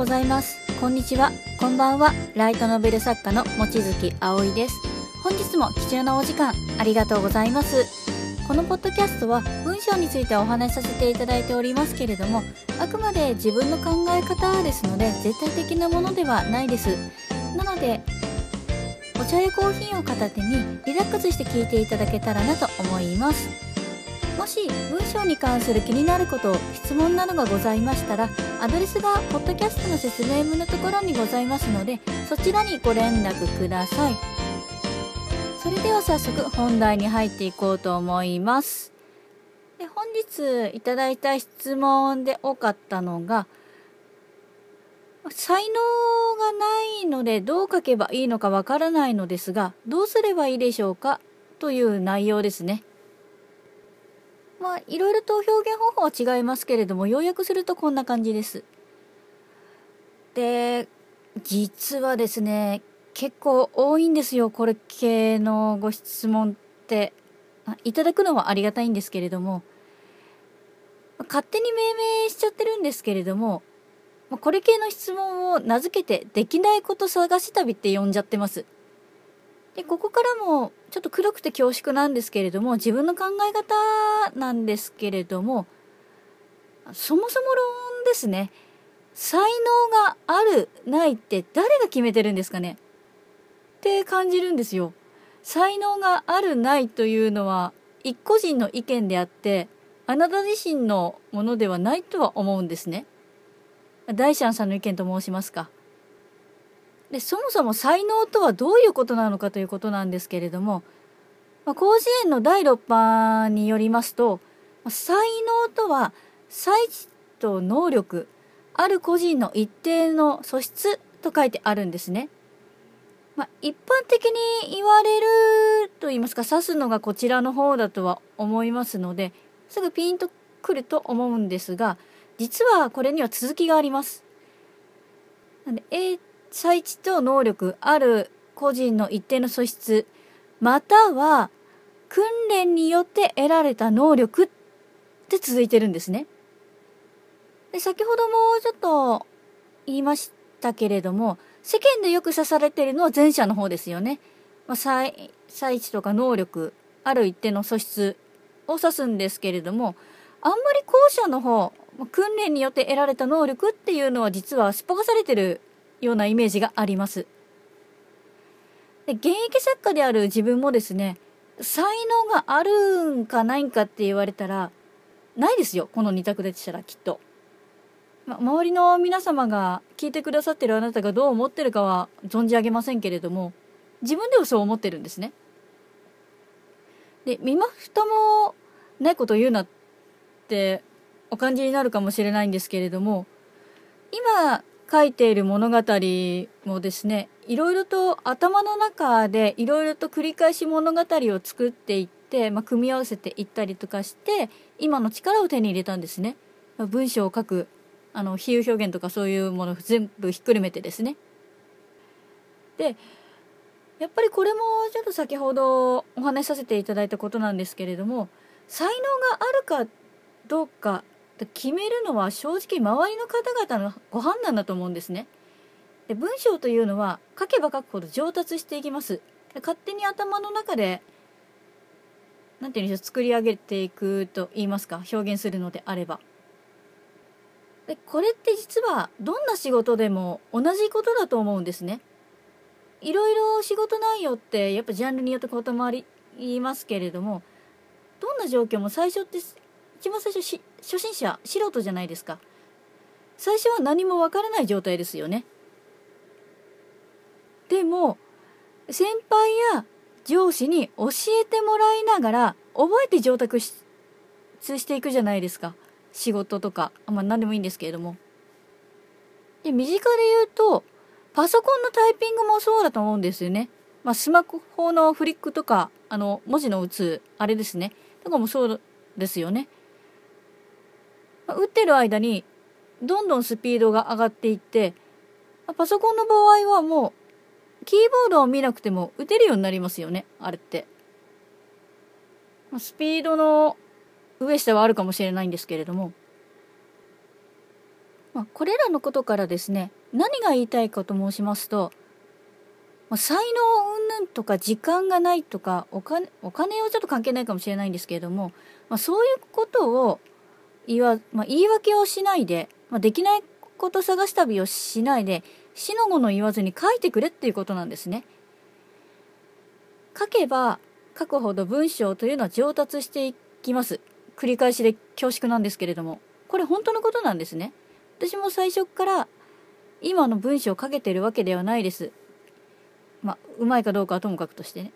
ございます。こんにちは。こんばんは。ライトノベル作家の望月葵です。本日も貴重なお時間ありがとうございます。このポッドキャストは文章についてお話しさせていただいておりますけれどもあくまで自分の考え方ですので絶対的なものではないです。なのでお茶やコーヒーを片手にリラックスして聞いていただけたらなと思います。もし文章に関する気になること質問などがございましたらアドレスがポッドキャストの説明文のところにございますのでそちらにご連絡ください。それでは早速本題に入っていこうと思います。で本日いただいた質問で多かったのが才能がないのでどう書けばいいのかわからないのですがどうすればいいでしょうかという内容ですね。まあいろいろと表現方法は違いますけれども要約するとこんな感じです。で実はですね結構多いんですよこれ系のご質問って。いただくのはありがたいんですけれども勝手に命名しちゃってるんですけれどもこれ系の質問を名付けてできないこと探し旅って呼んじゃってます。でここからもちょっと黒くて恐縮なんですけれども自分の考え方なんですけれどもそもそも論ですね。才能があるないって誰が決めてるんですかね。って感じるんですよ。才能があるないというのは一個人の意見であってあなた自身のものではないとは思うんですね。大シャンさんの意見と申しますか。でそもそも才能とはどういうことなのかということなんですけれども、まあ、広辞苑の第6版によりますと才能とは才知と能力ある個人の一定の素質と書いてあるんですね。まあ、一般的に言われると言いますか指すのがこちらの方だとは思いますのですぐピンとくると思うんですが実はこれには続きがあります。なんで A 才知と能力ある個人の一定の素質または訓練によって得られた能力って続いてるんですね。で先ほどもちょっと言いましたけれども世間でよく指されてるのは前者の方ですよね。まあ、才才知とか能力ある一定の素質を指すんですけれどもあんまり後者の方訓練によって得られた能力っていうのは実はすっぽかされてるようなイメージがあります。で現役作家である自分もですね才能があるんかないんかって言われたらないですよこの2択でしたらきっと。ま、周りの皆様が聞いてくださってるあなたがどう思ってるかは存じ上げませんけれども自分ではそう思ってるんですね。で身も蓋もないこと言うなってお感じになるかもしれないんですけれども今書いている物語もですねいろいろと頭の中でいろいろと繰り返し物語を作っていって、まあ、組み合わせていったりとかして今の力を手に入れたんですね。ま文章を書くあの比喩表現とかそういうもの全部ひっくるめてですね。でやっぱりこれもちょっと先ほどお話しさせていただいたことなんですけれども才能があるかどうか決めるのは正直周りの方々のご判断だと思うんですね。で文章というのは書けば書くほど上達していきます。勝手に頭の中で何て言うんでしょう作り上げていくと言いますか表現するのであれば。でこれって実はどんな仕事でも同じことだと思うんですね。いろいろ仕事内容ってやっぱジャンルによって異なりますけれどもどんな状況も最初って一番最初し初心者素人じゃないですか。最初は何もわからない状態ですよね。でも先輩や上司に教えてもらいながら覚えて上達ししていくじゃないですか。仕事とか。まあ何でもいいんですけれども。で身近で言うとパソコンのタイピングもそうだと思うんですよね。まあスマホのフリックとかあの文字の打つあれですね。とかもそうですよね。打ってる間にどんどんスピードが上がっていってパソコンの場合はもうキーボードを見なくても打てるようになりますよねあれって。スピードの上下はあるかもしれないんですけれども。まあ、これらのことからですね何が言いたいかと申しますと、まあ、才能云々とか時間がないとかお金お金はちょっと関係ないかもしれないんですけれども、まあ、そういうことを言わ、まあ、言い訳をしないで、まあ、できないこと探し旅をしないで死の後の言わずに書いてくれっていうことなんですね。書けば書くほど文章というのは上達していきます。繰り返しで恐縮なんですけれども。これ本当のことなんですね。私も最初から今の文章を書けてるわけではないです。まあ、うまいかどうかはともかくとしてね。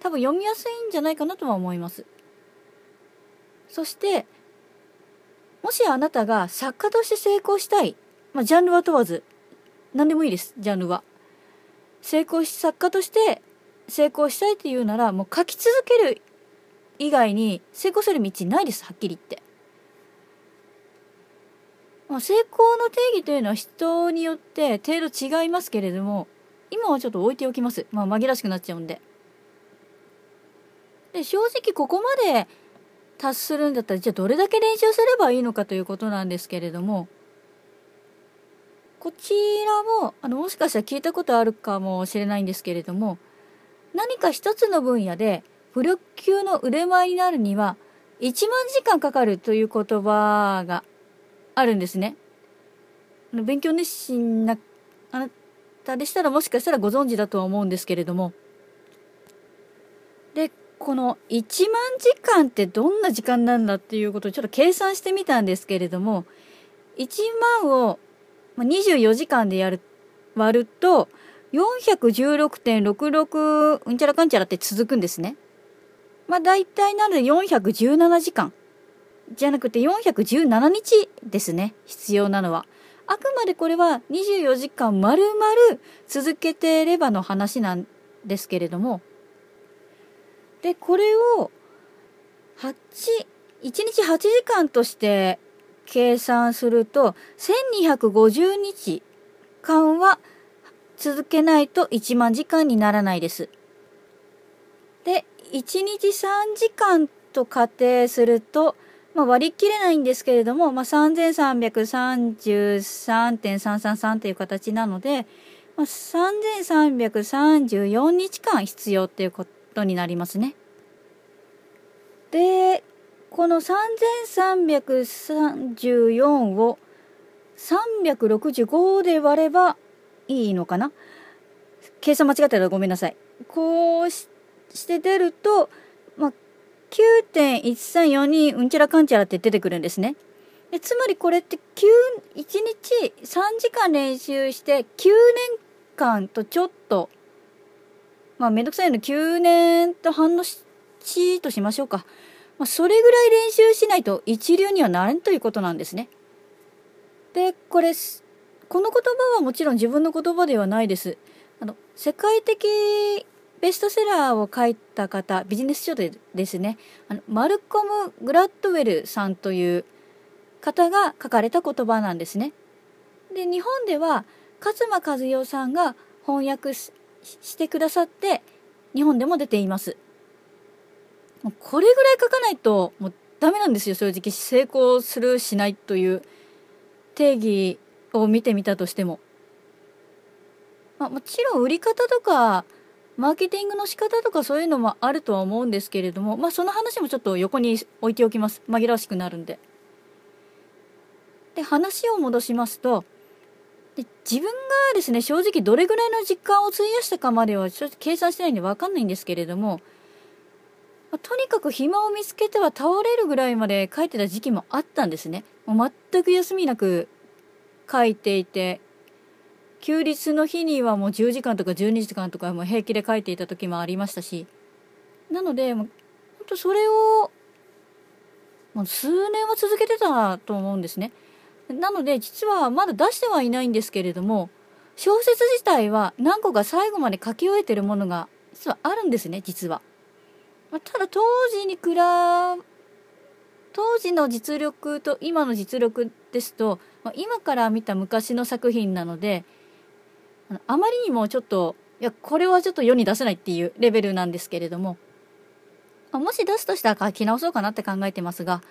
多分読みやすいんじゃないかなとは思います。そして、もしあなたが作家として成功したい、まあ、ジャンルは問わず、何でもいいです、ジャンルは。成功し、作家として成功したいっていうなら、もう書き続ける以外に成功する道ないです、はっきり言って。まあ、成功の定義というのは人によって程度違いますけれども、今はちょっと置いておきます。まあ、紛らしくなっちゃうんで。で、正直ここまで達するんだったら、じゃあどれだけ練習すればいいのかということなんですけれども、こちらも、あの、もしかしたら聞いたことあるかもしれないんですけれども、何か一つの分野で不力級の腕前になるには、1万時間かかるという言葉があるんですね。勉強熱心なあなたでしたらもしかしたらご存知だとは思うんですけれども。で、この1万時間ってどんな時間なんだっていうことをちょっと計算してみたんですけれども、1万を24時間でやる、割ると、416.66うんちゃらかんちゃらって続くんですね。まあ大体なので417時間。じゃなくて417日ですね。必要なのは。あくまでこれは24時間丸々続けてればの話なんですけれども。で、これを8、1日8時間として計算すると1250日間は続けないと1万時間にならないです。で、1日3時間と仮定すると、まあ、割り切れないんですけれども、まあ、3333.333という形なので、まあ、3334日間必要っていうことになりますね。で、この3334を365で割ればいいのかな？計算間違ってたらごめんなさい。こうして出ると、まあ、9.1342うんちゃらかんちゃらって出てくるんですね。でつまりこれって9、1日3時間練習して9年間とちょっと、まあめんどくさいの9年と半年としましょうか。まあ、それぐらい練習しないと一流にはなれんということなんですね。で、これ、この言葉はもちろん自分の言葉ではないです。あの、世界的ベストセラーを書いた方、ビジネス書でですね、あのマルコム・グラッドウェルさんという方が書かれた言葉なんですね。で、日本では勝間和代さんが翻訳してくださって、日本でも出ています。もうこれぐらい書かないともうダメなんですよ、正直。成功する、しないという定義を見てみたとしても。まあ、もちろん売り方とかマーケティングの仕方とかそういうのもあるとは思うんですけれども、まあその話もちょっと横に置いておきます。紛らわしくなるんで。で、話を戻しますと、で自分がですね、正直どれぐらいの時間を費やしたかまではちょっと計算してないんでわかんないんですけれども、まあ、とにかく暇を見つけては倒れるぐらいまで書いてた時期もあったんですね。もう全く休みなく書いていて、休日の日にはもう10時間とか12時間とかも平気で書いていた時もありましたしなのでもう本当それをもう数年は続けてたと思うんですねなので実はまだ出してはいないんですけれども小説自体は何個か最後まで書き終えてるものが実はあるんですね実は、ま、ただ当時に比当時の実力と今の実力ですと、ま、今から見た昔の作品なのであまりにもちょっと、いや、これはちょっと世に出せないっていうレベルなんですけれども、もし出すとしたら書き直そうかなって考えてますが、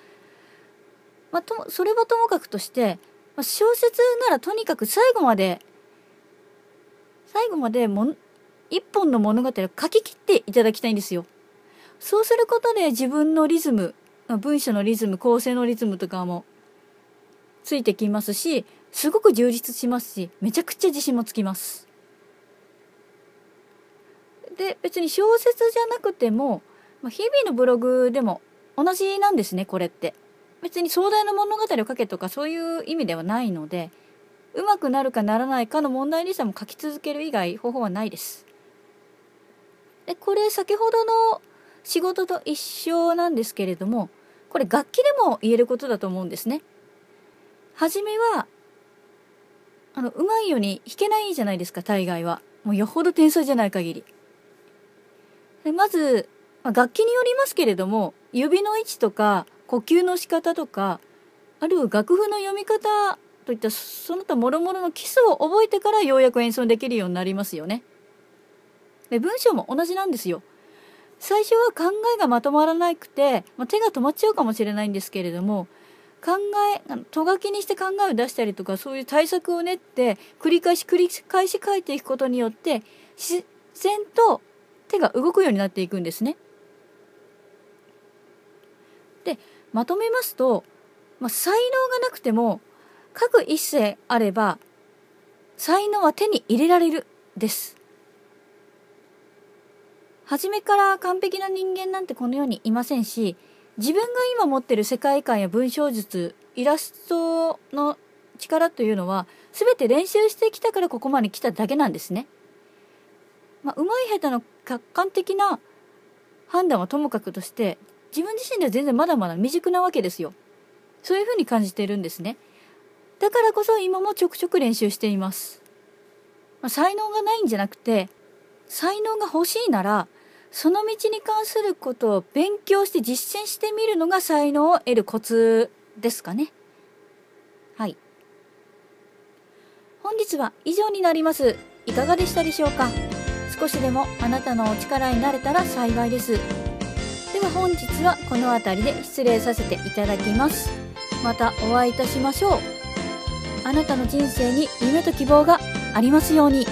まあ、と、それはともかくとして、まあ、小説ならとにかく最後まで最後までも一本の物語を書き切っていただきたいんですよ。そうすることで自分のリズム、まあ文章のリズム、構成のリズムとかもついてきますし、すごく充実しますし、めちゃくちゃ自信もつきます。で、別に小説じゃなくても、まあ、日々のブログでも同じなんですね、これって。別に壮大な物語を書けとかそういう意味ではないので、うまくなるかならないかの問題リストも書き続ける以外方法はないです。で、これ先ほどの仕事と一緒なんですけれども、これ楽器でも言えることだと思うんですね。はじめは、あの、うまいように弾けないじゃないですか、大概は。もうよほど天才じゃない限り。でまず、まあ、楽器によりますけれども、指の位置とか、呼吸の仕方とか、あるいは楽譜の読み方といったその他諸々の基礎を覚えてからようやく演奏できるようになりますよね。で文章も同じなんですよ。最初は考えがまとまらなくて、まあ、手が止まっちゃうかもしれないんですけれども考えとがきにして考えを出したりとかそういう対策を練って繰り返し繰り返し書いていくことによって自然と手が動くようになっていくんですね。でまとめますと、まあ、才能がなくても各一世あれば才能は手に入れられるです。初めから完璧な人間なんてこの世にいませんし自分が今持ってる世界観や文章術イラストの力というのは全て練習してきたからここまで来ただけなんですね。まあ、うまい下手の客観的な判断はともかくとして自分自身では全然まだまだ未熟なわけですよ。そういうふうに感じてるんですね。だからこそ今もちょくちょく練習しています。まあ、才能がないんじゃなくて、才能が欲しいなら、その道に関することを勉強して実践してみるのが才能を得るコツですかね。はい。本日は以上になります。いかがでしたでしょうか？少しでもあなたのお力になれたら幸いです。と本日はこの辺りで失礼させていただきます。またお会いいたしましょう。あなたの人生に夢と希望がありますように。